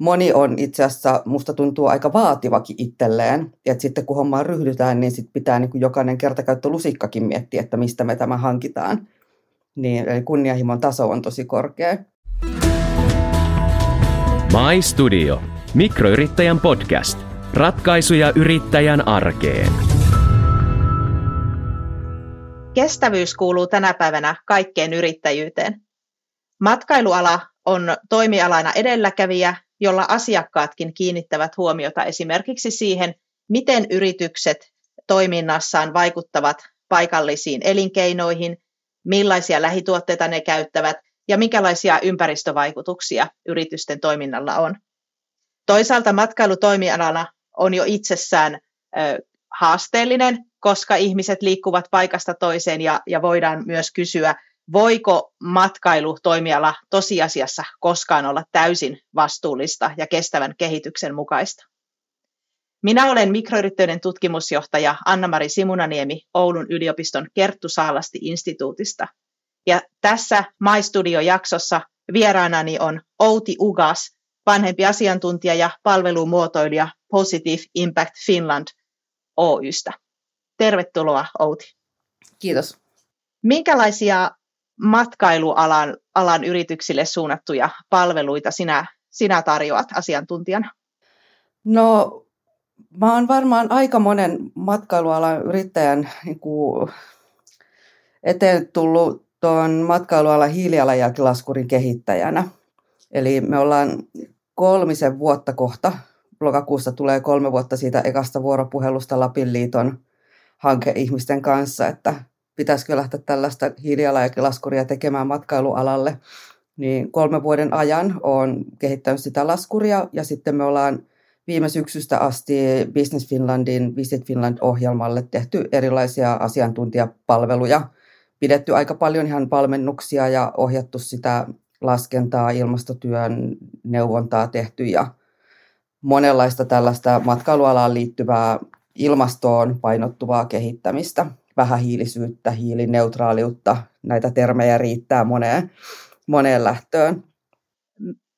moni on itse asiassa, musta tuntuu aika vaativakin itselleen. Että sitten kun hommaan ryhdytään, niin sit pitää niin kuin jokainen kertakäyttölusikkakin miettiä, että mistä me tämä hankitaan. Niin, eli kunnianhimon taso on tosi korkea. My Studio. Mikroyrittäjän podcast. Ratkaisuja yrittäjän arkeen. Kestävyys kuuluu tänä päivänä kaikkeen yrittäjyyteen. Matkailuala on toimialana edelläkävijä, jolla asiakkaatkin kiinnittävät huomiota esimerkiksi siihen, miten yritykset toiminnassaan vaikuttavat paikallisiin elinkeinoihin, millaisia lähituotteita ne käyttävät ja minkälaisia ympäristövaikutuksia yritysten toiminnalla on. Toisaalta matkailutoimialana on jo itsessään ö, haasteellinen, koska ihmiset liikkuvat paikasta toiseen ja, ja voidaan myös kysyä, voiko matkailutoimiala tosiasiassa koskaan olla täysin vastuullista ja kestävän kehityksen mukaista. Minä olen mikroyrittäjyyden tutkimusjohtaja Anna-Mari Simunaniemi Oulun yliopiston Kerttu Saalasti-instituutista. Ja tässä My Studio-jaksossa vieraanani on Outi Ugas, vanhempi asiantuntija ja palvelumuotoilija Positive Impact Finland Oystä. Tervetuloa Outi. Kiitos. Minkälaisia matkailualan alan yrityksille suunnattuja palveluita sinä, sinä tarjoat asiantuntijana? No, mä oon varmaan aika monen matkailualan yrittäjän niin kuin, eteen tullut tuon matkailualan hiilijalanjälkilaskurin kehittäjänä. Eli me ollaan kolmisen vuotta kohta, lokakuussa tulee kolme vuotta siitä ekasta vuoropuhelusta Lapin liiton hankeihmisten kanssa, että pitäisikö lähteä tällaista hiilijalanjälkilaskuria tekemään matkailualalle. Niin kolmen vuoden ajan olen kehittänyt sitä laskuria ja sitten me ollaan viime syksystä asti Business Finlandin Visit Finland-ohjelmalle tehty erilaisia asiantuntijapalveluja. Pidetty aika paljon ihan valmennuksia ja ohjattu sitä laskentaa, ilmastotyön neuvontaa tehty ja monenlaista tällaista matkailualaan liittyvää ilmastoon painottuvaa kehittämistä vähähiilisyyttä, hiilineutraaliutta, näitä termejä riittää moneen, moneen lähtöön.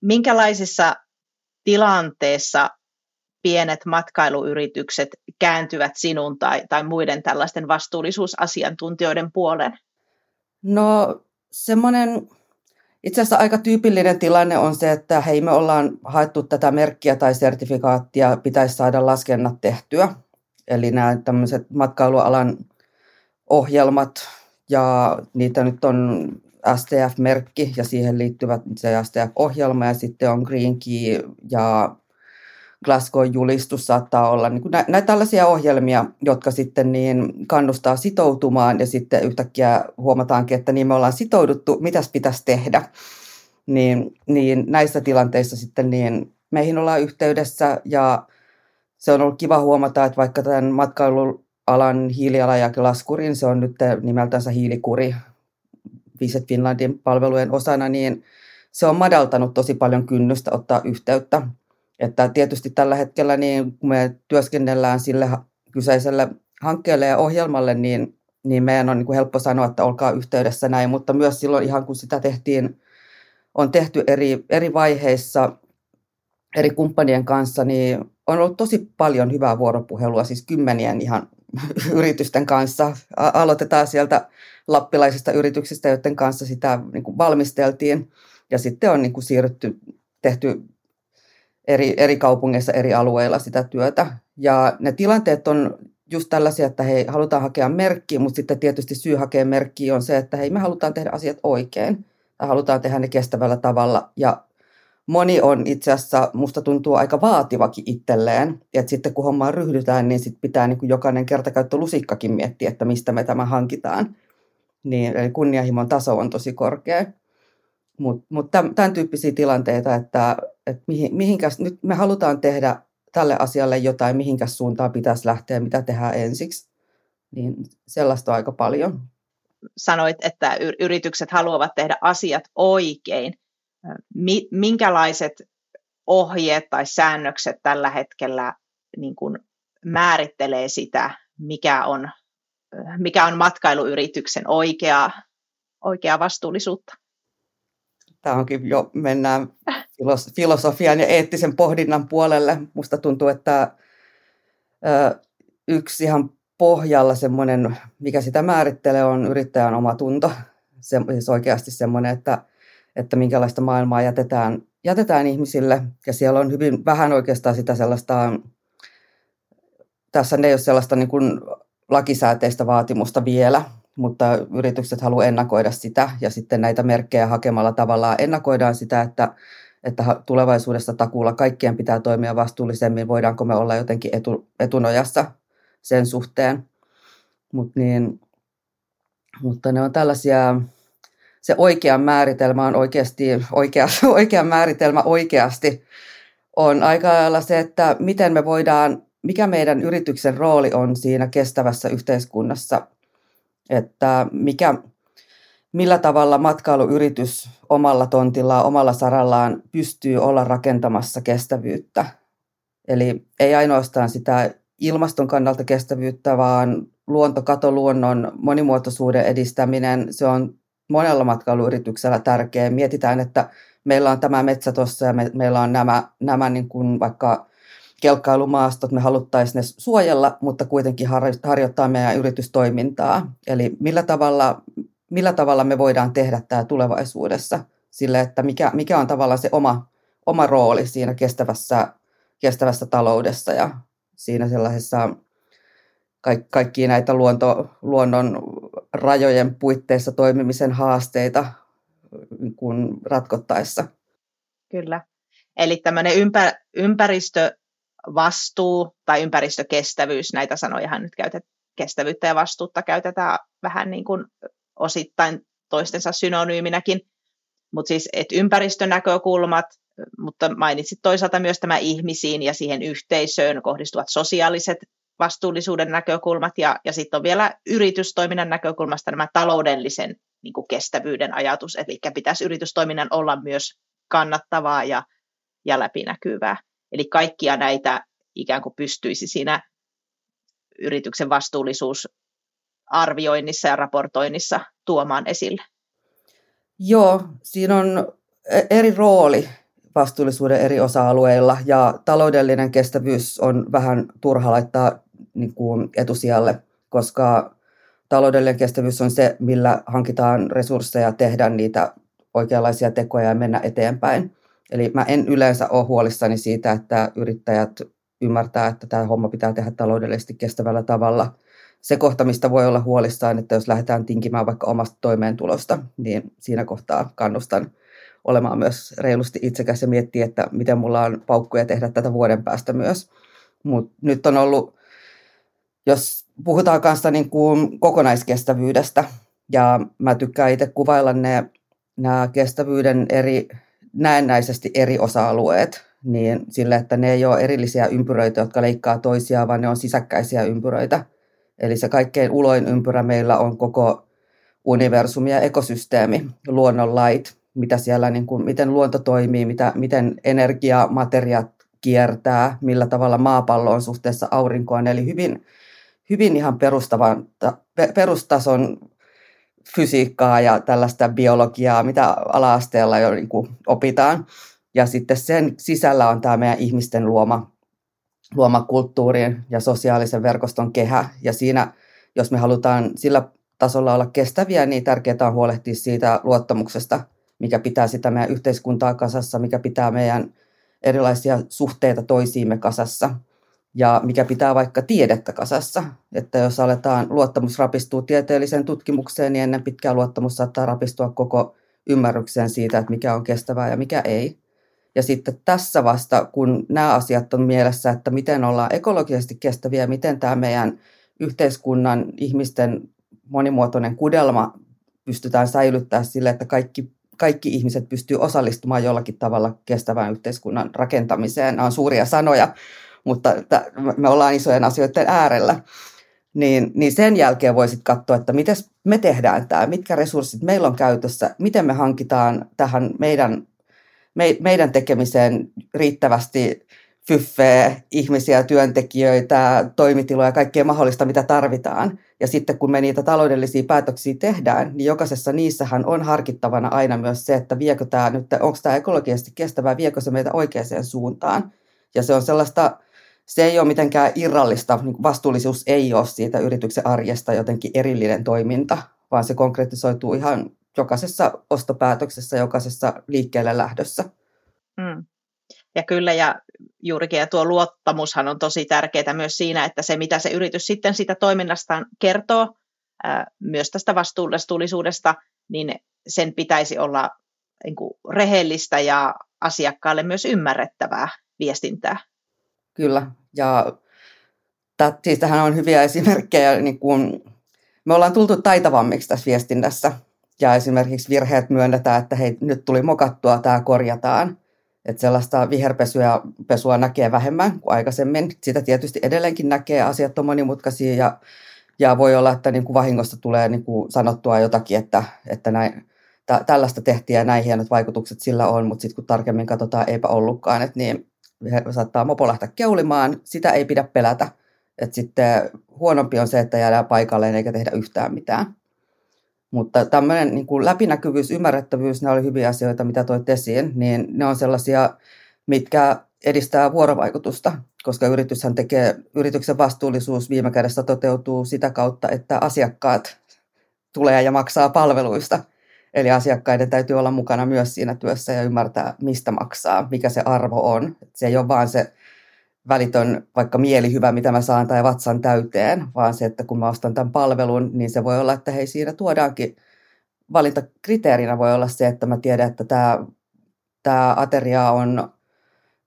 Minkälaisessa tilanteessa pienet matkailuyritykset kääntyvät sinun tai, tai muiden tällaisten vastuullisuusasiantuntijoiden puoleen? No semmoinen itse asiassa aika tyypillinen tilanne on se, että hei me ollaan haettu tätä merkkiä tai sertifikaattia, pitäisi saada laskennat tehtyä. Eli nämä tämmöiset matkailualan ohjelmat ja niitä nyt on STF-merkki ja siihen liittyvät se STF-ohjelma ja sitten on Green Key ja Glasgow-julistus saattaa olla niin kuin näitä tällaisia ohjelmia, jotka sitten niin kannustaa sitoutumaan ja sitten yhtäkkiä huomataankin, että niin me ollaan sitouduttu, mitäs pitäisi tehdä. Niin, niin näissä tilanteissa sitten niin meihin ollaan yhteydessä ja se on ollut kiva huomata, että vaikka tämän matkailun alan hiilijalanjälkilaskurin, se on nyt nimeltänsä hiilikuri Visit Finlandin palvelujen osana, niin se on madaltanut tosi paljon kynnystä ottaa yhteyttä. Että tietysti tällä hetkellä, niin kun me työskennellään sille kyseiselle hankkeelle ja ohjelmalle, niin, niin meidän on niin kuin helppo sanoa, että olkaa yhteydessä näin, mutta myös silloin ihan kun sitä tehtiin, on tehty eri, eri vaiheissa eri kumppanien kanssa, niin on ollut tosi paljon hyvää vuoropuhelua, siis kymmenien ihan yritysten kanssa. Aloitetaan sieltä lappilaisista yrityksistä, joiden kanssa sitä niin kuin valmisteltiin. Ja sitten on niin kuin siirrytty, tehty eri, eri kaupungeissa, eri alueilla sitä työtä. Ja ne tilanteet on just tällaisia, että hei, halutaan hakea merkkiä, mutta sitten tietysti syy hakea merkkiä on se, että hei, me halutaan tehdä asiat oikein. Ja halutaan tehdä ne kestävällä tavalla. Ja moni on itse asiassa, musta tuntuu aika vaativakin itselleen. Että sitten kun hommaan ryhdytään, niin sit pitää niin kuin jokainen kertakäyttölusikkakin miettiä, että mistä me tämä hankitaan. Niin, eli kunnianhimon taso on tosi korkea. Mutta mut tämän tyyppisiä tilanteita, että, että mihin, mihinkäs, nyt me halutaan tehdä tälle asialle jotain, mihinkäs suuntaan pitäisi lähteä, mitä tehdään ensiksi, niin sellaista on aika paljon. Sanoit, että yritykset haluavat tehdä asiat oikein minkälaiset ohjeet tai säännökset tällä hetkellä niin kuin määrittelee sitä, mikä on, mikä on matkailuyrityksen oikeaa, oikeaa vastuullisuutta? tämä onkin jo, mennään filosofian ja eettisen pohdinnan puolelle. Musta tuntuu, että yksi ihan pohjalla semmoinen, mikä sitä määrittelee, on yrittäjän oma tunto. Se, siis oikeasti semmoinen, että, että minkälaista maailmaa jätetään, jätetään ihmisille. Ja siellä on hyvin vähän oikeastaan sitä sellaista, tässä ei ole sellaista niin kuin lakisääteistä vaatimusta vielä, mutta yritykset haluavat ennakoida sitä ja sitten näitä merkkejä hakemalla tavallaan ennakoidaan sitä, että, että tulevaisuudessa takuulla kaikkien pitää toimia vastuullisemmin, voidaanko me olla jotenkin etu, etunojassa sen suhteen. Mut niin, mutta ne on tällaisia, se oikea määritelmä on oikeasti, oikea, oikea määritelmä oikeasti on aika lailla se, että miten me voidaan, mikä meidän yrityksen rooli on siinä kestävässä yhteiskunnassa, että mikä, millä tavalla matkailuyritys omalla tontillaan, omalla sarallaan pystyy olla rakentamassa kestävyyttä. Eli ei ainoastaan sitä ilmaston kannalta kestävyyttä, vaan luontokato, luonnon monimuotoisuuden edistäminen, se on monella matkailuyrityksellä tärkeä. Mietitään, että meillä on tämä metsä tuossa ja me, meillä on nämä, nämä niin kuin vaikka kelkkailumaastot, me haluttaisiin ne suojella, mutta kuitenkin harjoittaa meidän yritystoimintaa. Eli millä tavalla, millä tavalla me voidaan tehdä tämä tulevaisuudessa sille, että mikä, mikä on tavallaan se oma, oma rooli siinä kestävässä, kestävässä taloudessa ja siinä sellaisessa kaikki näitä luonto, luonnon rajojen puitteissa toimimisen haasteita kun ratkottaessa. Kyllä. Eli tämmöinen ympär, ympäristövastuu tai ympäristökestävyys, näitä sanojahan nyt käytetään, kestävyyttä ja vastuutta käytetään vähän niin kuin osittain toistensa synonyyminäkin, mutta siis että ympäristönäkökulmat, mutta mainitsit toisaalta myös tämä ihmisiin ja siihen yhteisöön kohdistuvat sosiaaliset vastuullisuuden näkökulmat ja, ja sitten on vielä yritystoiminnan näkökulmasta nämä taloudellisen niin kuin kestävyyden ajatus, eli pitäisi yritystoiminnan olla myös kannattavaa ja, ja läpinäkyvää. Eli kaikkia näitä ikään kuin pystyisi siinä yrityksen vastuullisuusarvioinnissa ja raportoinnissa tuomaan esille. Joo, siinä on e- eri rooli vastuullisuuden eri osa-alueilla ja taloudellinen kestävyys on vähän turha laittaa niin kuin etusijalle, koska taloudellinen kestävyys on se, millä hankitaan resursseja tehdä niitä oikeanlaisia tekoja ja mennä eteenpäin. Eli mä en yleensä ole huolissani siitä, että yrittäjät ymmärtää, että tämä homma pitää tehdä taloudellisesti kestävällä tavalla. Se kohta, mistä voi olla huolissaan, että jos lähdetään tinkimään vaikka omasta toimeentulosta, niin siinä kohtaa kannustan olemaan myös reilusti itsekäs ja miettiä, että miten mulla on paukkuja tehdä tätä vuoden päästä myös. Mutta nyt on ollut, jos puhutaan kanssa niin kuin kokonaiskestävyydestä, ja mä tykkään itse kuvailla ne, nämä kestävyyden eri, näennäisesti eri osa-alueet, niin sille, että ne ei ole erillisiä ympyröitä, jotka leikkaa toisiaan, vaan ne on sisäkkäisiä ympyröitä. Eli se kaikkein uloin ympyrä meillä on koko universumi ja ekosysteemi, luonnonlait, mitä siellä, niin kuin, miten luonto toimii, mitä, miten energia, materiaat kiertää, millä tavalla maapallo on suhteessa aurinkoon. Eli hyvin, hyvin ihan perustavan, perustason fysiikkaa ja tällaista biologiaa, mitä ala-asteella jo niin kuin opitaan. Ja sitten sen sisällä on tämä meidän ihmisten luoma, luoma kulttuurin ja sosiaalisen verkoston kehä. Ja siinä, jos me halutaan sillä tasolla olla kestäviä, niin tärkeää on huolehtia siitä luottamuksesta – mikä pitää sitä meidän yhteiskuntaa kasassa, mikä pitää meidän erilaisia suhteita toisiimme kasassa ja mikä pitää vaikka tiedettä kasassa. Että jos aletaan luottamus rapistuu tieteelliseen tutkimukseen, niin ennen pitkää luottamus saattaa rapistua koko ymmärrykseen siitä, että mikä on kestävää ja mikä ei. Ja sitten tässä vasta, kun nämä asiat on mielessä, että miten ollaan ekologisesti kestäviä, miten tämä meidän yhteiskunnan ihmisten monimuotoinen kudelma pystytään säilyttämään sille, että kaikki kaikki ihmiset pystyy osallistumaan jollakin tavalla kestävän yhteiskunnan rakentamiseen. Nämä on suuria sanoja, mutta me ollaan isojen asioiden äärellä. Niin, niin sen jälkeen voisit katsoa, että miten me tehdään tämä, mitkä resurssit meillä on käytössä, miten me hankitaan tähän meidän, me, meidän tekemiseen riittävästi fyffeä, ihmisiä, työntekijöitä, toimitiloja, kaikkea mahdollista, mitä tarvitaan. Ja sitten kun me niitä taloudellisia päätöksiä tehdään, niin jokaisessa niissähän on harkittavana aina myös se, että viekö tämä nyt, onko tämä ekologisesti kestävää, viekö se meitä oikeaan suuntaan. Ja se on sellaista, se ei ole mitenkään irrallista, niin vastuullisuus ei ole siitä yrityksen arjesta jotenkin erillinen toiminta, vaan se konkretisoituu ihan jokaisessa ostopäätöksessä, jokaisessa liikkeelle lähdössä. Mm. Ja kyllä, ja juurikin ja tuo luottamushan on tosi tärkeää myös siinä, että se mitä se yritys sitten sitä toiminnastaan kertoo, ää, myös tästä vastuullisuudesta, niin sen pitäisi olla niin kuin, rehellistä ja asiakkaalle myös ymmärrettävää viestintää. Kyllä, ja siis tähän on hyviä esimerkkejä. Niin kuin, me ollaan tultu taitavammiksi tässä viestinnässä, ja esimerkiksi virheet myönnetään, että hei, nyt tuli mokattua, tämä korjataan. Että sellaista viherpesua pesua näkee vähemmän kuin aikaisemmin. Sitä tietysti edelleenkin näkee, asiat on monimutkaisia ja, ja voi olla, että niin kuin vahingosta tulee niin kuin sanottua jotakin, että, että näin, tä, tällaista tehtiin ja näin hienot vaikutukset sillä on, mutta sitten kun tarkemmin katsotaan, eipä ollutkaan, että niin saattaa mopo lähteä keulimaan, sitä ei pidä pelätä. Että sitten huonompi on se, että jäädään paikalleen eikä tehdä yhtään mitään. Mutta tämmöinen niin kuin läpinäkyvyys, ymmärrettävyys, ne oli hyviä asioita, mitä toit esiin, niin ne on sellaisia, mitkä edistää vuorovaikutusta, koska yrityshän tekee, yrityksen vastuullisuus viime kädessä toteutuu sitä kautta, että asiakkaat tulee ja maksaa palveluista. Eli asiakkaiden täytyy olla mukana myös siinä työssä ja ymmärtää, mistä maksaa, mikä se arvo on. Se ei ole vaan se välitön vaikka mielihyvä, mitä mä saan tai vatsan täyteen, vaan se, että kun mä ostan tämän palvelun, niin se voi olla, että hei siinä tuodaankin valintakriteerinä voi olla se, että mä tiedän, että tämä, tämä ateria on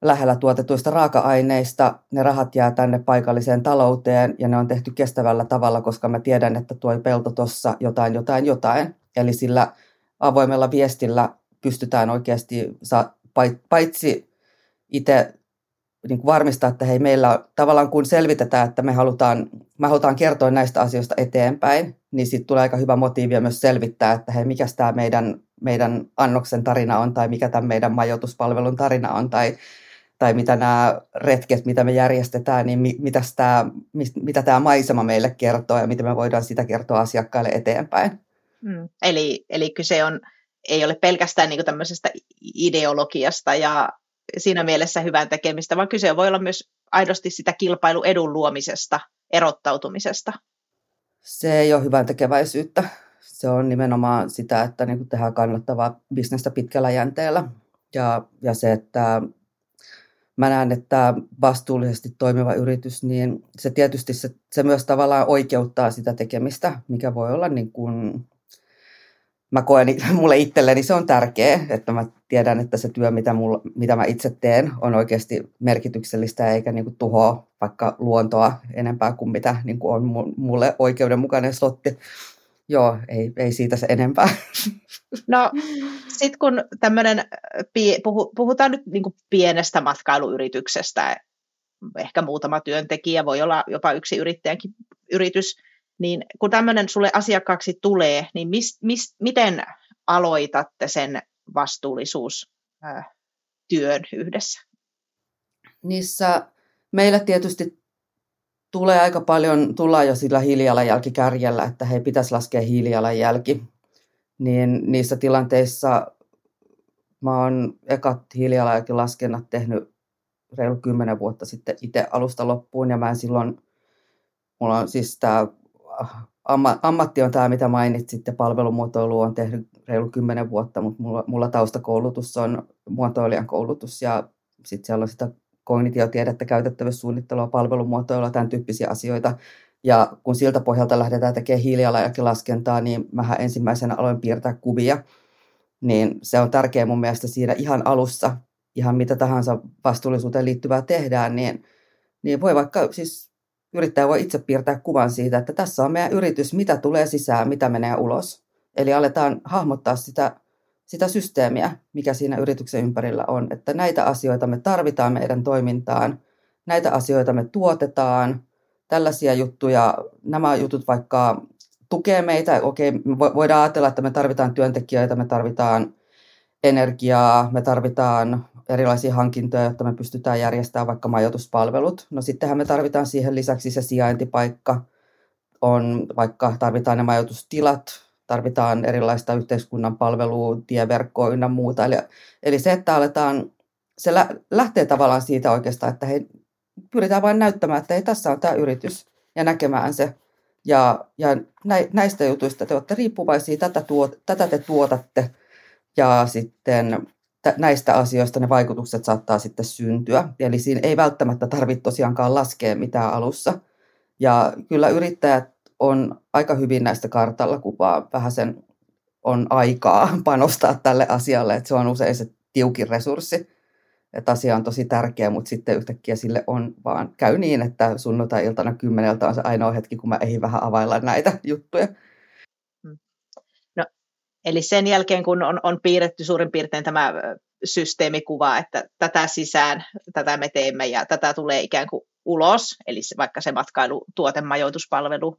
lähellä tuotetuista raaka-aineista, ne rahat jää tänne paikalliseen talouteen ja ne on tehty kestävällä tavalla, koska mä tiedän, että tuo pelto tuossa jotain, jotain, jotain. Eli sillä avoimella viestillä pystytään oikeasti, paitsi itse niin kuin varmistaa, että hei, meillä tavallaan kun selvitetään, että me halutaan, me halutaan kertoa näistä asioista eteenpäin, niin sitten tulee aika hyvä motiivi myös selvittää, että hei, mikä tämä meidän, meidän annoksen tarina on, tai mikä tämän meidän majoituspalvelun tarina on, tai, tai mitä nämä retket, mitä me järjestetään, niin mitä tämä, mitä tämä maisema meille kertoo, ja miten me voidaan sitä kertoa asiakkaille eteenpäin. Mm. Eli, eli kyse on, ei ole pelkästään niin tämmöisestä ideologiasta ja siinä mielessä hyvän tekemistä, vaan kyse voi olla myös aidosti sitä kilpailuedun luomisesta, erottautumisesta. Se ei ole hyvän tekeväisyyttä. Se on nimenomaan sitä, että niin kuin tehdään kannattavaa bisnestä pitkällä jänteellä. Ja, ja se, että mä näen, että vastuullisesti toimiva yritys, niin se tietysti se, se myös tavallaan oikeuttaa sitä tekemistä, mikä voi olla niin kuin mä koen, mulle itselleni se on tärkeä, että mä tiedän, että se työ, mitä, mulla, mitä mä itse teen, on oikeasti merkityksellistä eikä niin kuin tuhoa vaikka luontoa enempää kuin mitä niin kuin on mulle oikeudenmukainen slotti. Joo, ei, ei siitä se enempää. No sitten kun tämmöinen, puhutaan nyt niin kuin pienestä matkailuyrityksestä, ehkä muutama työntekijä, voi olla jopa yksi yrittäjänkin yritys, niin kun tämmöinen sulle asiakkaaksi tulee, niin mis, mis, miten aloitatte sen vastuullisuustyön yhdessä? Niissä meillä tietysti tulee aika paljon, tullaan jo sillä hiilijalanjälkikärjellä, että he pitäisi laskea hiilijalanjälki. Niin niissä tilanteissa mä oon ekat hiilijalanjälkilaskennat tehnyt reilu kymmenen vuotta sitten itse alusta loppuun ja mä en silloin, mulla on siis tämä ammatti on tämä, mitä mainitsitte, palvelumuotoilu on tehnyt reilu kymmenen vuotta, mutta mulla, mulla taustakoulutus on muotoilijan koulutus ja sitten siellä on sitä kognitiotiedettä, käytettävyyssuunnittelua, palvelumuotoilua, tämän tyyppisiä asioita. Ja kun siltä pohjalta lähdetään tekemään hiilijalanjälkilaskentaa, niin mä ensimmäisenä aloin piirtää kuvia. Niin se on tärkeää mun mielestä siinä ihan alussa, ihan mitä tahansa vastuullisuuteen liittyvää tehdään, niin, niin voi vaikka siis yrittäjä voi itse piirtää kuvan siitä, että tässä on meidän yritys, mitä tulee sisään, mitä menee ulos. Eli aletaan hahmottaa sitä, sitä systeemiä, mikä siinä yrityksen ympärillä on, että näitä asioita me tarvitaan meidän toimintaan, näitä asioita me tuotetaan, tällaisia juttuja, nämä jutut vaikka tukee meitä, okei, me voidaan ajatella, että me tarvitaan työntekijöitä, me tarvitaan energiaa, me tarvitaan erilaisia hankintoja, jotta me pystytään järjestämään vaikka majoituspalvelut. No sittenhän me tarvitaan siihen lisäksi se sijaintipaikka, on vaikka tarvitaan ne majoitustilat, tarvitaan erilaista yhteiskunnan palvelua, tieverkkoa ynnä muuta. Eli, eli se, että aletaan, se lä, lähtee tavallaan siitä oikeastaan, että hei, pyritään vain näyttämään, että ei tässä on tämä yritys ja näkemään se. Ja, ja näistä jutuista te olette riippuvaisia, tätä, tuot, tätä te tuotatte ja sitten näistä asioista ne vaikutukset saattaa sitten syntyä. Eli siinä ei välttämättä tarvitse tosiaankaan laskea mitään alussa. Ja kyllä yrittäjät on aika hyvin näistä kartalla, kun vaan vähän sen on aikaa panostaa tälle asialle. Että se on usein se tiukin resurssi. Että asia on tosi tärkeä, mutta sitten yhtäkkiä sille on vaan käy niin, että sunnuntai-iltana kymmeneltä on se ainoa hetki, kun mä ehdin vähän availla näitä juttuja. Eli sen jälkeen, kun on, on piirretty suurin piirtein tämä systeemikuva, että tätä sisään, tätä me teemme ja tätä tulee ikään kuin ulos, eli vaikka se matkailu, tuotemajoituspalvelu,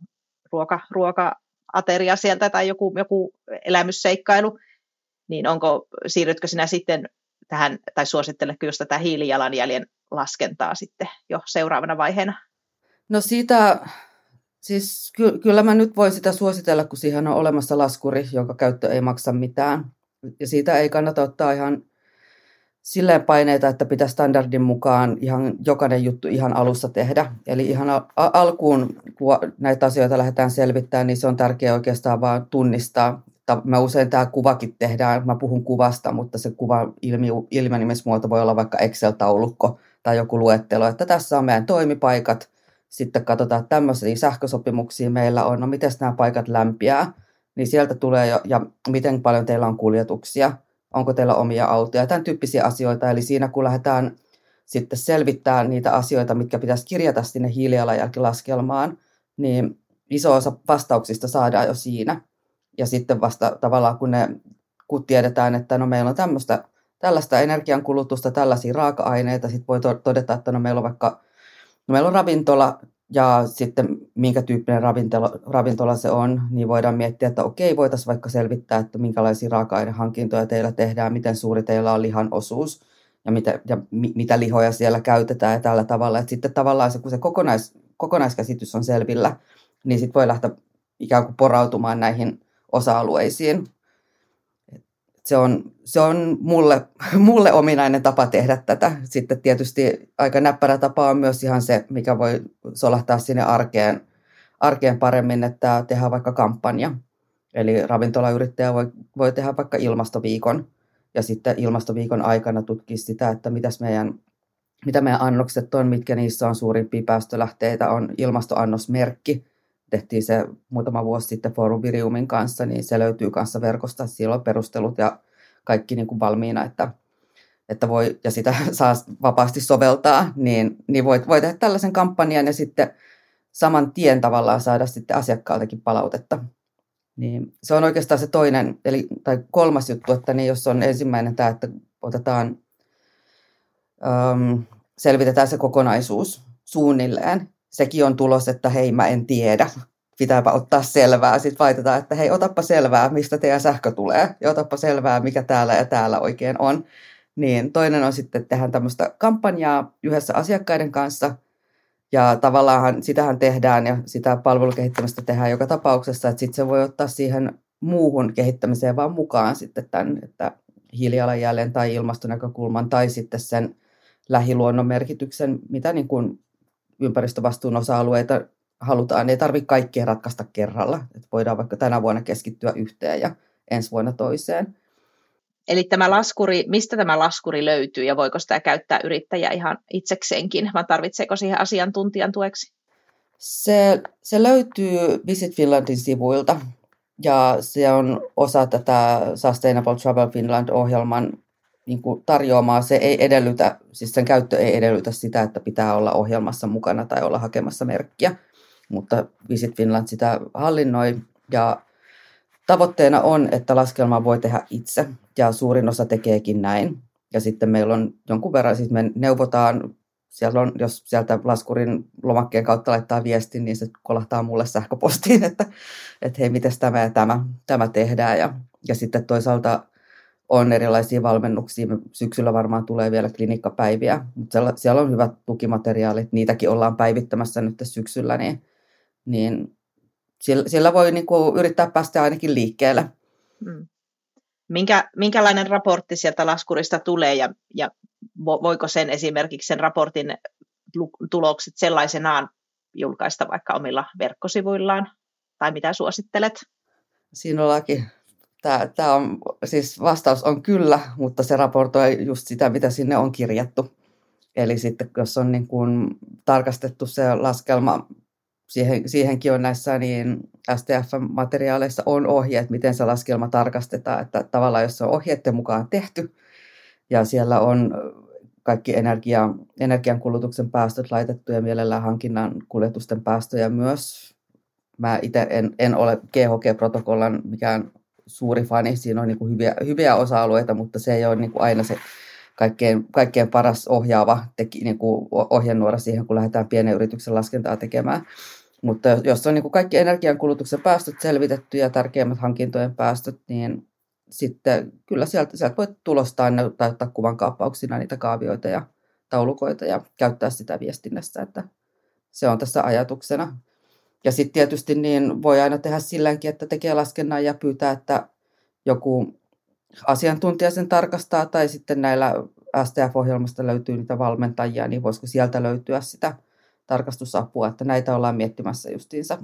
ruoka, ruoka-ateria sieltä tai joku, joku elämysseikkailu, niin onko, siirrytkö sinä sitten tähän, tai suositteletko just tätä hiilijalanjäljen laskentaa sitten jo seuraavana vaiheena? No siitä Siis ky- kyllä mä nyt voin sitä suositella, kun siihen on olemassa laskuri, jonka käyttö ei maksa mitään. Ja siitä ei kannata ottaa ihan silleen paineita, että pitää standardin mukaan ihan jokainen juttu ihan alussa tehdä. Eli ihan al- alkuun, kun näitä asioita lähdetään selvittämään, niin se on tärkeää oikeastaan vaan tunnistaa. Me usein tämä kuvakin tehdään, mä puhun kuvasta, mutta se kuva ilmi, ilmenimismuoto voi olla vaikka Excel-taulukko tai joku luettelo, että tässä on meidän toimipaikat – sitten katsotaan, että tämmöisiä sähkösopimuksia meillä on, no miten nämä paikat lämpiää, niin sieltä tulee jo, ja miten paljon teillä on kuljetuksia, onko teillä omia autoja, tämän tyyppisiä asioita. Eli siinä kun lähdetään sitten selvittämään niitä asioita, mitkä pitäisi kirjata sinne hiilijalanjälkilaskelmaan, niin iso osa vastauksista saadaan jo siinä. Ja sitten vasta tavallaan kun, ne, kun tiedetään, että no meillä on tämmöistä, tällaista energiankulutusta, tällaisia raaka-aineita, sitten voi todeta, että no meillä on vaikka No meillä on ravintola ja sitten minkä tyyppinen ravintola, ravintola se on, niin voidaan miettiä, että okei, voitaisiin vaikka selvittää, että minkälaisia raaka-ainehankintoja teillä tehdään, miten suuri teillä on lihan osuus ja mitä, ja mi, mitä lihoja siellä käytetään ja tällä tavalla. Että sitten tavallaan se, kun se kokonais, kokonaiskäsitys on selvillä, niin sitten voi lähteä ikään kuin porautumaan näihin osa-alueisiin se on, se on mulle, mulle ominainen tapa tehdä tätä. Sitten tietysti aika näppärä tapa on myös ihan se, mikä voi solahtaa sinne arkeen, arkeen paremmin, että tehdään vaikka kampanja. Eli ravintolayrittäjä voi, voi tehdä vaikka ilmastoviikon ja sitten ilmastoviikon aikana tutkia sitä, että mitäs meidän, mitä meidän annokset on, mitkä niissä on suurimpia päästölähteitä, on ilmastoannosmerkki. Tehtiin se muutama vuosi sitten Forum Viriumin kanssa, niin se löytyy kanssa verkosta. Siellä on perustelut ja kaikki niin kuin valmiina, että, että voi, ja sitä saa vapaasti soveltaa, niin, niin voit, voi tehdä tällaisen kampanjan ja sitten saman tien tavallaan saada sitten asiakkaaltakin palautetta. Niin se on oikeastaan se toinen, eli, tai kolmas juttu, että niin jos on ensimmäinen tämä, että otetaan, äm, selvitetään se kokonaisuus suunnilleen. Sekin on tulos, että hei mä en tiedä, pitääpä ottaa selvää. Sitten vaitetaan, että hei, otappa selvää, mistä teidän sähkö tulee, ja otappa selvää, mikä täällä ja täällä oikein on. Niin toinen on sitten, tehdään tämmöistä kampanjaa yhdessä asiakkaiden kanssa, ja tavallaan sitähän tehdään, ja sitä palvelukehittämistä tehdään joka tapauksessa, että sitten se voi ottaa siihen muuhun kehittämiseen vaan mukaan sitten tämän, että hiilijalanjäljen tai ilmastonäkökulman tai sitten sen lähiluonnon merkityksen, mitä niin kuin ympäristövastuun osa-alueita halutaan, ei tarvitse kaikkea ratkaista kerralla. Että voidaan vaikka tänä vuonna keskittyä yhteen ja ensi vuonna toiseen. Eli tämä laskuri, mistä tämä laskuri löytyy ja voiko sitä käyttää yrittäjä ihan itsekseenkin, vai tarvitseeko siihen asiantuntijan tueksi? Se, se löytyy Visit Finlandin sivuilta ja se on osa tätä Sustainable Travel Finland-ohjelman niin kuin tarjoamaa. Se ei edellytä, siis sen käyttö ei edellytä sitä, että pitää olla ohjelmassa mukana tai olla hakemassa merkkiä mutta Visit Finland sitä hallinnoi ja tavoitteena on, että laskelma voi tehdä itse ja suurin osa tekeekin näin. Ja sitten meillä on jonkun verran, siis me neuvotaan, siellä on, jos sieltä laskurin lomakkeen kautta laittaa viestin, niin se kolahtaa mulle sähköpostiin, että, että hei, miten tämä ja tämä, tämä tehdään. Ja, ja sitten toisaalta on erilaisia valmennuksia. Syksyllä varmaan tulee vielä klinikkapäiviä, mutta siellä on hyvät tukimateriaalit. Niitäkin ollaan päivittämässä nyt syksyllä, niin, niin sillä, voi niin kuin yrittää päästä ainakin liikkeelle. Mm. Minkä, minkälainen raportti sieltä laskurista tulee ja, ja voiko sen esimerkiksi sen raportin tulokset sellaisenaan julkaista vaikka omilla verkkosivuillaan? Tai mitä suosittelet? Siinä ollaankin. Tämä, tämä on, siis vastaus on kyllä, mutta se raportoi just sitä, mitä sinne on kirjattu. Eli sitten jos on niin kuin tarkastettu se laskelma, siihen, siihenkin on näissä niin STF-materiaaleissa on ohjeet, miten se laskelma tarkastetaan. Että tavallaan jos se on ohjeiden mukaan tehty ja siellä on kaikki energia, energiankulutuksen päästöt laitettu ja mielellään hankinnan kuljetusten päästöjä myös. Mä itse en, en ole GHG-protokollan mikään suuri fani, siinä on niin kuin hyviä, hyviä osa-alueita, mutta se ei ole niin kuin aina se kaikkein, kaikkein paras ohjaava teki, niin kuin ohjenuora siihen, kun lähdetään pienen yrityksen laskentaa tekemään. Mutta jos on niin kuin kaikki energiankulutuksen päästöt selvitetty ja tärkeimmät hankintojen päästöt, niin sitten kyllä sieltä, sieltä voit tulostaa ne tai ottaa kuvan kaappauksina niitä kaavioita ja taulukoita ja käyttää sitä viestinnässä, että se on tässä ajatuksena. Ja sitten tietysti niin voi aina tehdä silläkin, että tekee laskennan ja pyytää, että joku asiantuntija sen tarkastaa tai sitten näillä STF-ohjelmasta löytyy niitä valmentajia, niin voisiko sieltä löytyä sitä tarkastusapua, että näitä ollaan miettimässä justiinsa.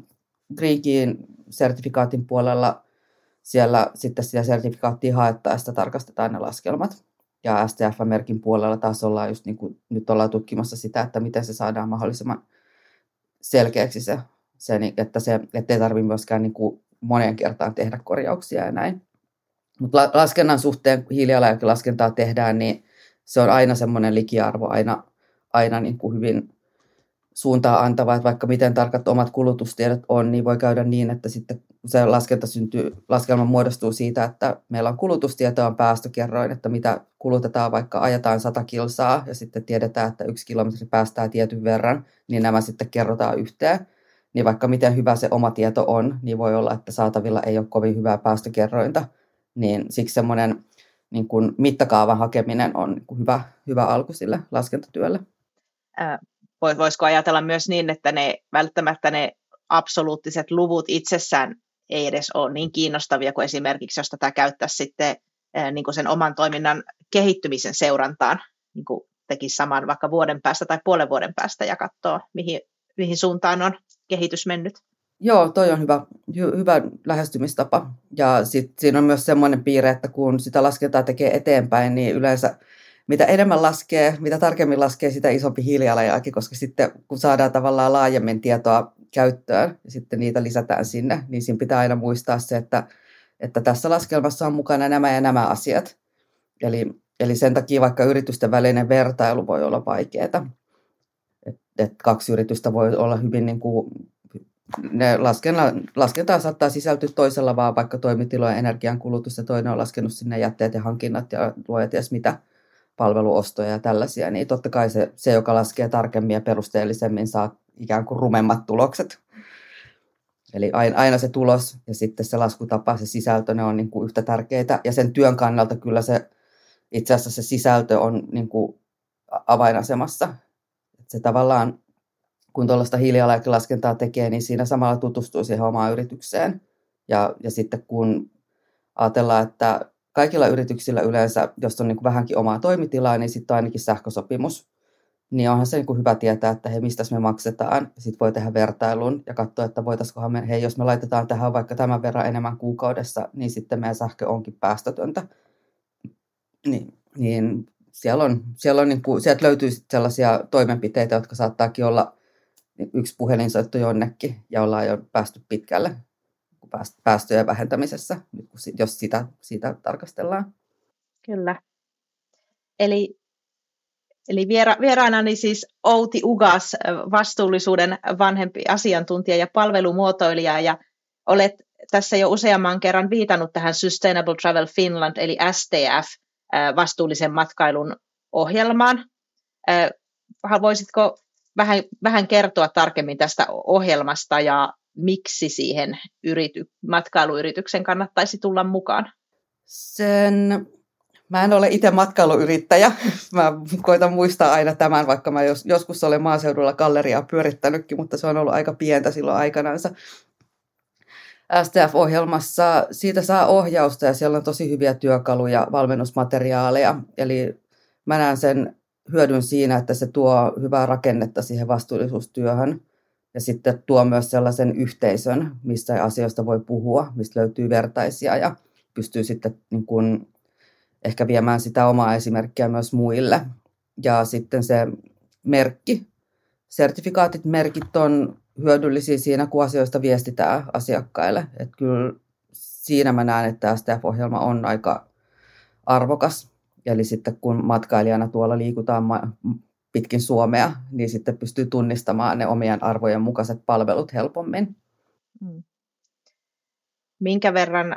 Greekin sertifikaatin puolella siellä sitten sitä sertifikaattia haettaessa tarkastetaan ne laskelmat. Ja STF-merkin puolella taas ollaan just niin kuin, nyt ollaan tutkimassa sitä, että miten se saadaan mahdollisimman selkeäksi se, se että se, ettei tarvitse myöskään niin kuin moneen kertaan tehdä korjauksia ja näin. Mutta laskennan suhteen, hiilijalanjälkilaskentaa tehdään, niin se on aina semmoinen likiarvo, aina, aina niin kuin hyvin suuntaa antava, että vaikka miten tarkat omat kulutustiedot on, niin voi käydä niin, että sitten se laskenta syntyy, laskelma muodostuu siitä, että meillä on kulutustietoa, on päästökerroin, että mitä kulutetaan, vaikka ajetaan 100 kilsaa ja sitten tiedetään, että yksi kilometri päästää tietyn verran, niin nämä sitten kerrotaan yhteen. Niin vaikka miten hyvä se oma tieto on, niin voi olla, että saatavilla ei ole kovin hyvää päästökerrointa, niin siksi semmoinen niin kuin mittakaavan hakeminen on niin hyvä, hyvä alku sille laskentatyölle. Voisiko ajatella myös niin, että ne välttämättä ne absoluuttiset luvut itsessään ei edes ole niin kiinnostavia kuin esimerkiksi, jos tätä käyttäisi sitten niin kuin sen oman toiminnan kehittymisen seurantaan, niin kuin tekisi saman vaikka vuoden päästä tai puolen vuoden päästä ja katsoo, mihin, mihin suuntaan on kehitys mennyt. Joo, toi on hyvä, hy, hyvä lähestymistapa. Ja sit siinä on myös semmoinen piirre, että kun sitä laskentaa tekee eteenpäin, niin yleensä mitä enemmän laskee, mitä tarkemmin laskee, sitä isompi hiilijalanjälki, koska sitten kun saadaan tavallaan laajemmin tietoa käyttöön ja sitten niitä lisätään sinne, niin siinä pitää aina muistaa se, että, että tässä laskelmassa on mukana nämä ja nämä asiat. Eli, eli sen takia vaikka yritysten välinen vertailu voi olla vaikeaa. Et, et kaksi yritystä voi olla hyvin niin kuin, ne laskenta, laskentaa saattaa sisältyä toisella vaan vaikka toimitilojen energiankulutus ja toinen on laskenut sinne jätteet ja hankinnat ja luoja ties mitä – palveluostoja ja tällaisia, niin totta kai se, se, joka laskee tarkemmin ja perusteellisemmin, saa ikään kuin rumemmat tulokset. Eli aina se tulos ja sitten se laskutapa, se sisältö, ne on niin kuin yhtä tärkeitä. Ja sen työn kannalta kyllä se, itse asiassa se sisältö on niin kuin avainasemassa. Se tavallaan, kun tuollaista hiilijalanjälkilaskentaa tekee, niin siinä samalla tutustuu siihen omaan yritykseen. Ja, ja sitten kun ajatellaan, että kaikilla yrityksillä yleensä, jos on niin kuin vähänkin omaa toimitilaa, niin sitten on ainakin sähkösopimus. Niin onhan se niin kuin hyvä tietää, että hei, mistä me maksetaan. Sitten voi tehdä vertailun ja katsoa, että voitaisikohan me, hei, jos me laitetaan tähän vaikka tämän verran enemmän kuukaudessa, niin sitten meidän sähkö onkin päästötöntä. Niin, niin siellä, on, siellä on niin kuin, sieltä löytyy sellaisia toimenpiteitä, jotka saattaakin olla yksi puhelinsoitto jonnekin ja ollaan jo päästy pitkälle päästöjen vähentämisessä, jos sitä, sitä tarkastellaan. Kyllä. Eli, eli viera, vieraanani siis Outi Ugas, vastuullisuuden vanhempi asiantuntija ja palvelumuotoilija, ja olet tässä jo useamman kerran viitannut tähän Sustainable Travel Finland, eli STF, vastuullisen matkailun ohjelmaan. Voisitko vähän, vähän kertoa tarkemmin tästä ohjelmasta ja miksi siihen yrity, matkailuyrityksen kannattaisi tulla mukaan? Sen Mä en ole itse matkailuyrittäjä. Mä koitan muistaa aina tämän, vaikka mä jos, joskus olen maaseudulla galleriaa pyörittänytkin, mutta se on ollut aika pientä silloin aikanansa. STF-ohjelmassa siitä saa ohjausta ja siellä on tosi hyviä työkaluja, valmennusmateriaaleja. Eli mä näen sen hyödyn siinä, että se tuo hyvää rakennetta siihen vastuullisuustyöhön ja sitten tuo myös sellaisen yhteisön, missä asioista voi puhua, mistä löytyy vertaisia ja pystyy sitten niin kuin ehkä viemään sitä omaa esimerkkiä myös muille. Ja sitten se merkki, sertifikaatit, merkit on hyödyllisiä siinä, kun asioista viestitään asiakkaille. Että kyllä siinä mä näen, että STF-ohjelma on aika arvokas. Eli sitten kun matkailijana tuolla liikutaan pitkin Suomea, niin sitten pystyy tunnistamaan ne omien arvojen mukaiset palvelut helpommin. Hmm. Minkä verran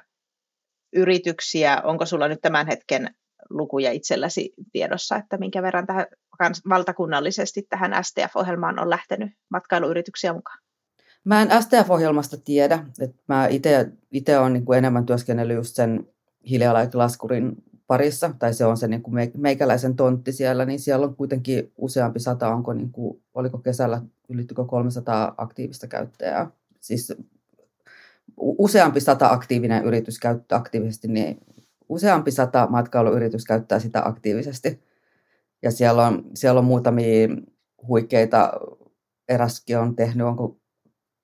yrityksiä, onko sulla nyt tämän hetken lukuja itselläsi tiedossa, että minkä verran tähän, valtakunnallisesti tähän STF-ohjelmaan on lähtenyt matkailuyrityksiä mukaan? Mä en STF-ohjelmasta tiedä. Että mä itse olen niin enemmän työskennellyt just sen hiilijalanjälkilaskurin parissa, tai se on se niin kuin meikäläisen tontti siellä, niin siellä on kuitenkin useampi sata, onko niin kuin, oliko kesällä ylittykö 300 aktiivista käyttäjää. Siis useampi sata aktiivinen yritys käyttää aktiivisesti, niin useampi sata matkailuyritys käyttää sitä aktiivisesti. Ja siellä on, siellä on muutamia huikeita, eräskin on tehnyt, onko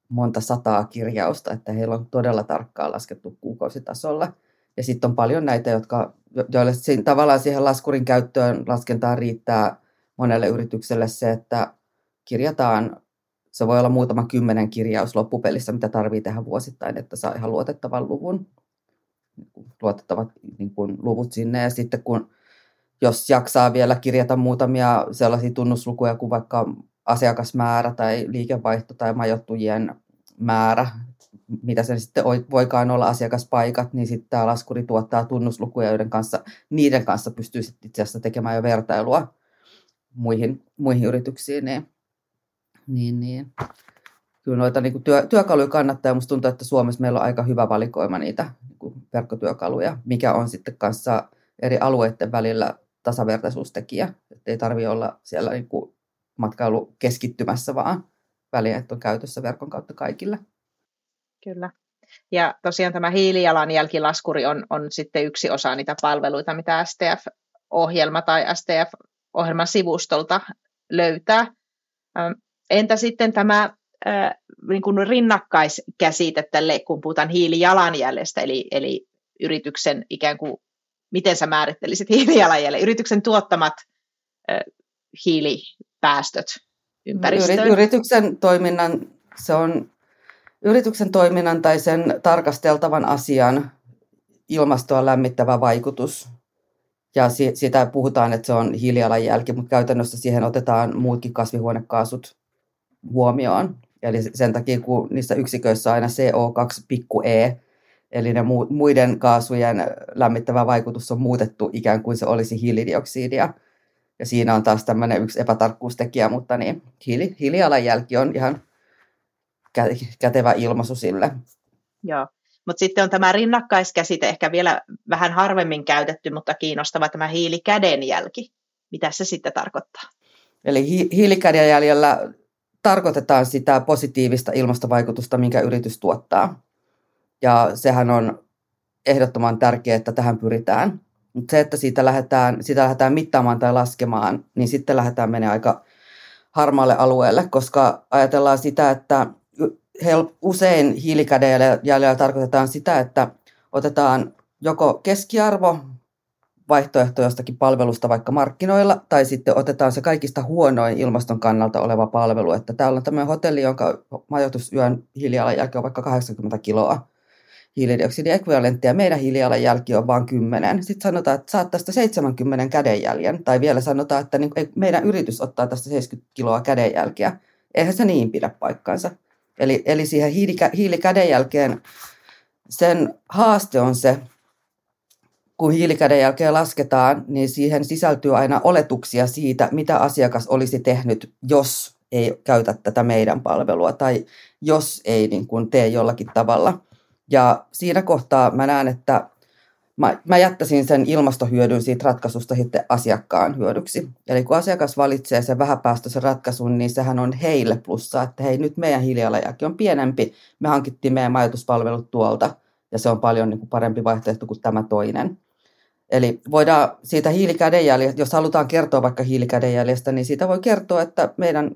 monta sataa kirjausta, että heillä on todella tarkkaan laskettu kuukausitasolla. Ja sitten on paljon näitä, jotka, joille siinä, tavallaan siihen laskurin käyttöön laskentaan riittää monelle yritykselle se, että kirjataan se voi olla muutama kymmenen kirjaus loppupelissä, mitä tarvii tehdä vuosittain, että saa ihan luotettavan luvun, luotettavat niin kuin, luvut sinne. Ja sitten kun, jos jaksaa vielä kirjata muutamia sellaisia tunnuslukuja kuin vaikka asiakasmäärä tai liikevaihto tai majoittujien määrä, mitä se sitten voikaan olla asiakaspaikat, niin sitten tämä laskuri tuottaa tunnuslukuja, joiden kanssa, niiden kanssa pystyy sitten itse asiassa tekemään jo vertailua muihin, muihin yrityksiin. Niin niin, niin. Kyllä noita niin kuin työ, työkaluja kannattaa ja musta tuntuu, että Suomessa meillä on aika hyvä valikoima niitä niin kuin verkkotyökaluja, mikä on sitten kanssa eri alueiden välillä tasavertaisuustekijä. Että ei tarvitse olla siellä niin kuin matkailu keskittymässä, vaan väliä, että on käytössä verkon kautta kaikille. Kyllä. Ja tosiaan tämä hiilijalanjälkilaskuri on, on sitten yksi osa niitä palveluita, mitä STF-ohjelma tai STF-ohjelman sivustolta löytää. Entä sitten tämä niin kuin rinnakkaiskäsite tälle, kun puhutaan hiilijalanjäljestä, eli, eli yrityksen ikään kuin, miten sä määrittelisit hiilijalanjäljen, yrityksen tuottamat äh, hiilipäästöt ympäristöön? Yrityksen toiminnan, se on yrityksen toiminnan tai sen tarkasteltavan asian ilmastoa lämmittävä vaikutus. Ja si- sitä puhutaan, että se on hiilijalanjälki, mutta käytännössä siihen otetaan muutkin kasvihuonekaasut huomioon. Eli sen takia, kun niissä yksiköissä on aina CO2 pikku e, eli ne muiden kaasujen lämmittävä vaikutus on muutettu ikään kuin se olisi hiilidioksidia. Ja siinä on taas tämmöinen yksi epätarkkuustekijä, mutta niin, hiili, hiilijalanjälki on ihan kätevä ilmaisu sille. Joo, mutta sitten on tämä rinnakkaiskäsite ehkä vielä vähän harvemmin käytetty, mutta kiinnostava tämä hiilikädenjälki. Mitä se sitten tarkoittaa? Eli hi- hiilikädenjäljellä tarkoitetaan sitä positiivista ilmastovaikutusta, minkä yritys tuottaa. Ja sehän on ehdottoman tärkeää, että tähän pyritään. Mutta se, että siitä lähdetään, sitä lähdetään mittaamaan tai laskemaan, niin sitten lähdetään menemään aika harmaalle alueelle, koska ajatellaan sitä, että usein hiilikädenjäljellä tarkoitetaan sitä, että otetaan joko keskiarvo vaihtoehto jostakin palvelusta vaikka markkinoilla, tai sitten otetaan se kaikista huonoin ilmaston kannalta oleva palvelu. Että täällä on tämmöinen hotelli, jonka majoitusyön hiilijalanjälki on vaikka 80 kiloa hiilidioksidiekvivalenttia. Meidän hiilijalanjälki on vain 10. Sitten sanotaan, että saat tästä 70 kädenjäljen. Tai vielä sanotaan, että niin, meidän yritys ottaa tästä 70 kiloa kädenjälkeä. Eihän se niin pidä paikkansa. Eli, eli siihen hiilikädenjälkeen sen haaste on se, kun hiilikädenjälkeä lasketaan, niin siihen sisältyy aina oletuksia siitä, mitä asiakas olisi tehnyt, jos ei käytä tätä meidän palvelua tai jos ei niin kuin tee jollakin tavalla. Ja siinä kohtaa mä näen, että mä, mä jättäisin sen ilmastohyödyn siitä ratkaisusta sitten asiakkaan hyödyksi. Eli kun asiakas valitsee sen vähäpäästöisen ratkaisun, niin sehän on heille plussa, että hei nyt meidän hiilijalanjälki on pienempi, me hankittiin meidän majoituspalvelut tuolta ja se on paljon niin kuin parempi vaihtoehto kuin tämä toinen. Eli voidaan siitä hiilikädenjäljestä, jos halutaan kertoa vaikka hiilikädenjäljestä, niin siitä voi kertoa, että meidän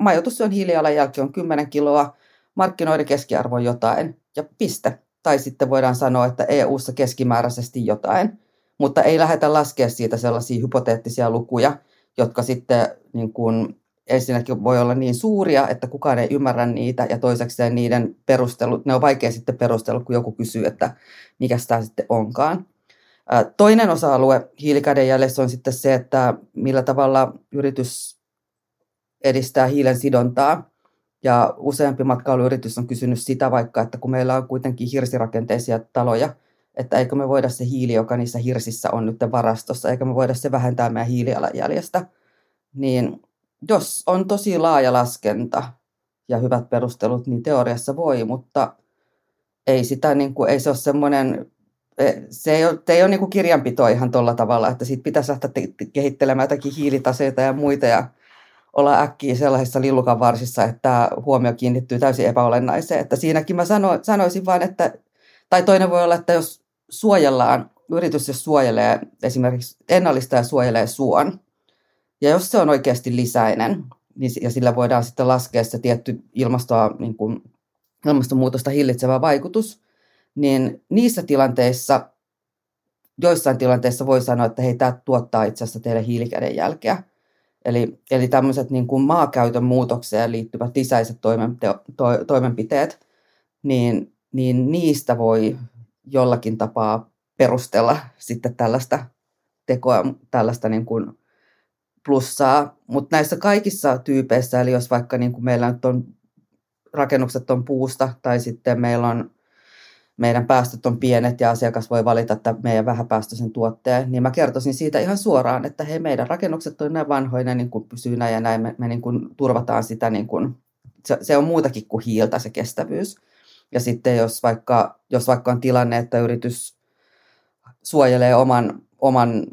majoitus on hiilijalanjälki on 10 kiloa, markkinoiden keskiarvo jotain ja piste. Tai sitten voidaan sanoa, että EU-ssa keskimääräisesti jotain, mutta ei lähdetä laskea siitä sellaisia hypoteettisia lukuja, jotka sitten niin kuin ensinnäkin voi olla niin suuria, että kukaan ei ymmärrä niitä, ja toiseksi niiden perustelut, ne on vaikea sitten perustella, kun joku kysyy, että mikä tämä sitten onkaan. Toinen osa-alue hiilikädenjäljessä on sitten se, että millä tavalla yritys edistää hiilen sidontaa. Ja useampi matkailuyritys on kysynyt sitä vaikka, että kun meillä on kuitenkin hirsirakenteisia taloja, että eikö me voida se hiili, joka niissä hirsissä on nyt varastossa, eikö me voida se vähentää meidän hiilijalanjäljestä. Niin jos on tosi laaja laskenta ja hyvät perustelut, niin teoriassa voi, mutta ei, sitä, niin kuin, ei se ole semmoinen, e, se ei ole, se ei ole niin kuin kirjanpito ihan tuolla tavalla, että siitä pitäisi lähteä kehittelemään jotakin hiilitaseita ja muita ja olla äkkiä sellaisissa lillukan varsissa, että huomio kiinnittyy täysin epäolennaiseen. Että siinäkin mä sano, sanoisin vain, että, tai toinen voi olla, että jos suojellaan, yritys jos suojelee esimerkiksi ennallistaa ja suojelee suon, ja jos se on oikeasti lisäinen, niin, ja sillä voidaan sitten laskea se tietty ilmastoa, niin kuin, ilmastonmuutosta hillitsevä vaikutus, niin niissä tilanteissa, joissain tilanteissa voi sanoa, että hei, tämä tuottaa itse asiassa teille hiilikädenjälkeä. Eli, eli tämmöiset niin kuin maakäytön muutokseen liittyvät lisäiset to, toimenpiteet, niin, niin niistä voi jollakin tapaa perustella sitten tällaista tekoa, tällaista niin kuin plussaa, mutta näissä kaikissa tyypeissä, eli jos vaikka niin kuin meillä nyt on rakennukset on puusta tai sitten meillä on meidän päästöt on pienet ja asiakas voi valita että meidän vähäpäästöisen tuotteen, niin mä kertoisin siitä ihan suoraan, että hei, meidän rakennukset on näin vanhoja, niin kuin pysyy näin ja näin, me, me niin kuin turvataan sitä, niin kuin, se, se on muutakin kuin hiiltä se kestävyys. Ja sitten jos vaikka, jos vaikka on tilanne, että yritys suojelee oman, oman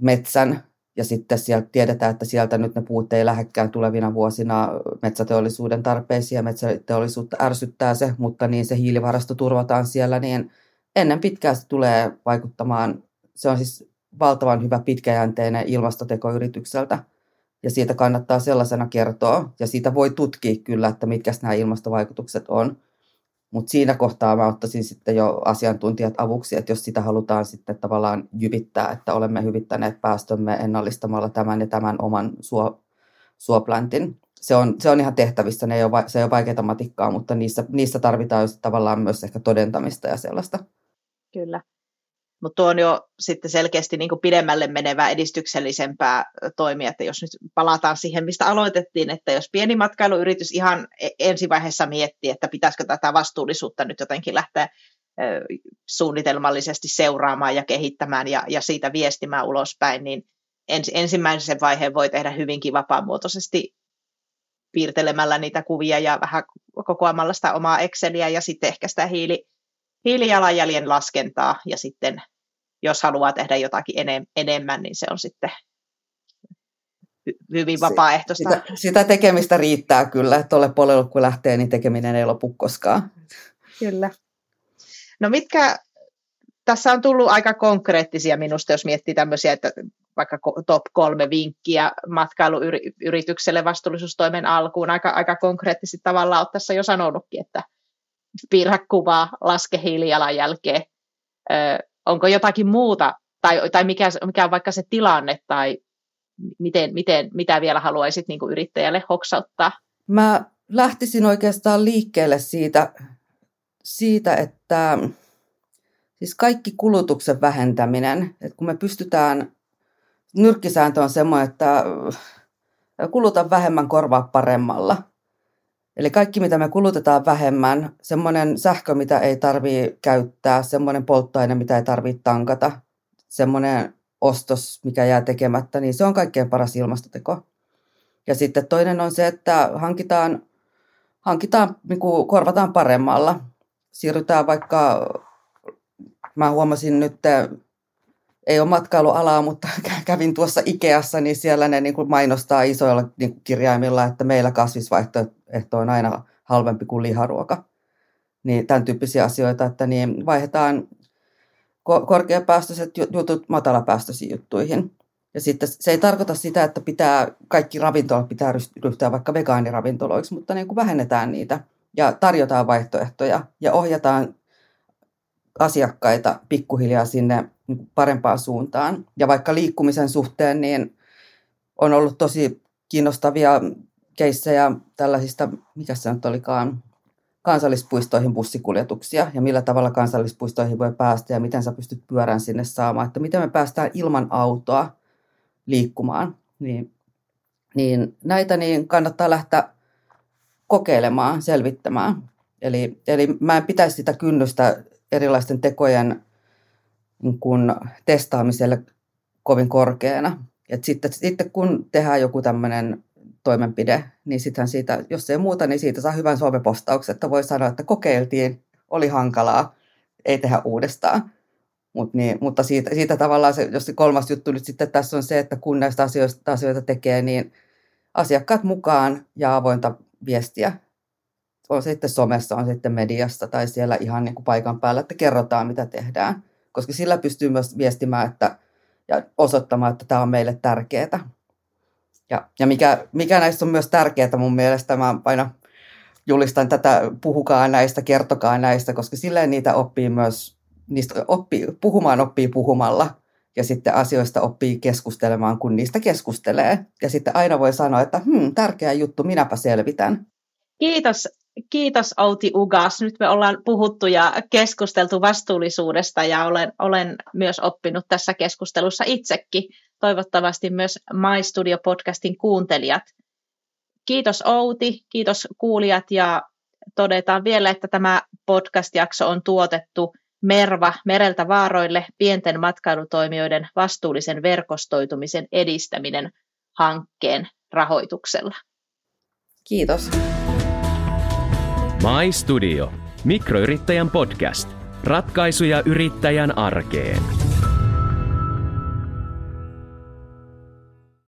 metsän ja sitten sieltä tiedetään, että sieltä nyt ne puut ei lähdekään tulevina vuosina metsäteollisuuden tarpeisiin ja metsäteollisuutta ärsyttää se, mutta niin se hiilivarasto turvataan siellä, niin ennen pitkään se tulee vaikuttamaan, se on siis valtavan hyvä pitkäjänteinen ilmastoteko yritykseltä ja siitä kannattaa sellaisena kertoa ja siitä voi tutkia kyllä, että mitkä nämä ilmastovaikutukset on. Mutta siinä kohtaa mä ottaisin sitten jo asiantuntijat avuksi, että jos sitä halutaan sitten tavallaan jyvittää, että olemme hyvittäneet päästömme ennallistamalla tämän ja tämän oman suo, suopläntin. Se on, se on ihan tehtävissä, ne ei ole, se ei ole vaikeaa matikkaa, mutta niissä, niissä tarvitaan tavallaan myös ehkä todentamista ja sellaista. Kyllä. Mutta tuo on jo sitten selkeästi niin kuin pidemmälle menevää edistyksellisempää toimia, että jos nyt palataan siihen, mistä aloitettiin, että jos pieni matkailuyritys ihan e-, ensivaiheessa miettii, että pitäisikö tätä vastuullisuutta nyt jotenkin lähteä suunnitelmallisesti seuraamaan ja kehittämään ja, ja siitä viestimään ulospäin, niin ens, ensimmäisen vaiheen voi tehdä hyvinkin vapaamuotoisesti piirtelemällä niitä kuvia ja vähän kokoamalla sitä omaa Exceliä ja sitten ehkä sitä hiili, hiilijalanjäljen laskentaa ja sitten jos haluaa tehdä jotakin enem, enemmän, niin se on sitten hyvin vapaaehtoista. Sitä, sitä tekemistä riittää kyllä. Tuolle puolelle kun lähtee, niin tekeminen ei lopu koskaan. Kyllä. No mitkä, tässä on tullut aika konkreettisia minusta, jos miettii tämmöisiä, että vaikka top kolme vinkkiä matkailuyritykselle vastuullisuustoimen alkuun, aika, aika konkreettisesti tavallaan olet tässä jo sanonutkin, että piirrä kuvaa, laske hiilijalanjälkeen, onko jotakin muuta, tai, tai mikä, mikä on vaikka se tilanne, tai miten, miten, mitä vielä haluaisit niin kuin yrittäjälle hoksauttaa? Mä lähtisin oikeastaan liikkeelle siitä, siitä, että siis kaikki kulutuksen vähentäminen, että kun me pystytään, nyrkkisääntö on semmoinen, että kuluta vähemmän, korvaa paremmalla – Eli kaikki, mitä me kulutetaan vähemmän, semmoinen sähkö, mitä ei tarvitse käyttää, semmoinen polttoaine, mitä ei tarvitse tankata, semmoinen ostos, mikä jää tekemättä, niin se on kaikkein paras ilmastoteko. Ja sitten toinen on se, että hankitaan, hankitaan niin kuin korvataan paremmalla. Siirrytään vaikka mä huomasin nyt, ei ole matkailualaa, mutta kävin tuossa Ikeassa, niin siellä ne niin kuin mainostaa isoilla niin kuin kirjaimilla, että meillä kasvisvaihtoehto on aina halvempi kuin liharuoka. Niin tämän tyyppisiä asioita, että niin vaihdetaan korkeapäästöiset jutut matalapäästöisiin juttuihin. Ja sitten se ei tarkoita sitä, että pitää, kaikki ravintolat pitää ryhtyä vaikka vegaaniravintoloiksi, mutta niin kuin vähennetään niitä ja tarjotaan vaihtoehtoja ja ohjataan asiakkaita pikkuhiljaa sinne parempaan suuntaan. Ja vaikka liikkumisen suhteen, niin on ollut tosi kiinnostavia keissejä tällaisista, mikä se nyt olikaan, kansallispuistoihin bussikuljetuksia ja millä tavalla kansallispuistoihin voi päästä ja miten sä pystyt pyörän sinne saamaan, että miten me päästään ilman autoa liikkumaan. Niin, niin näitä niin kannattaa lähteä kokeilemaan, selvittämään. Eli, eli mä en pitäisi sitä kynnystä erilaisten tekojen niin kun, testaamiselle kovin korkeana. Et sitten, sitten kun tehdään joku tämmöinen toimenpide, niin sitten siitä, jos ei muuta, niin siitä saa hyvän somepostauksen, että voi sanoa, että kokeiltiin, oli hankalaa, ei tehdä uudestaan. Mut niin, mutta siitä, siitä tavallaan, se, jos se kolmas juttu nyt sitten tässä on se, että kun näistä asioista, asioita tekee, niin asiakkaat mukaan ja avointa viestiä. On sitten somessa, on sitten mediassa tai siellä ihan niin kuin paikan päällä, että kerrotaan mitä tehdään. Koska sillä pystyy myös viestimään että, ja osoittamaan, että tämä on meille tärkeää. Ja, ja mikä, mikä näistä on myös tärkeää mun mielestä, mä aina julistan tätä, puhukaa näistä, kertokaa näistä, koska silleen niitä oppii myös, niistä oppii, puhumaan oppii puhumalla ja sitten asioista oppii keskustelemaan, kun niistä keskustelee. Ja sitten aina voi sanoa, että hmm, tärkeä juttu, minäpä selvitän. Kiitos, kiitos Outi Ugas. Nyt me ollaan puhuttu ja keskusteltu vastuullisuudesta ja olen, olen myös oppinut tässä keskustelussa itsekin toivottavasti myös My Studio-podcastin kuuntelijat. Kiitos Outi, kiitos kuulijat ja todetaan vielä, että tämä podcast-jakso on tuotettu Merva Mereltä Vaaroille pienten matkailutoimijoiden vastuullisen verkostoitumisen edistäminen hankkeen rahoituksella. Kiitos. My Studio. Mikroyrittäjän podcast. Ratkaisuja yrittäjän arkeen.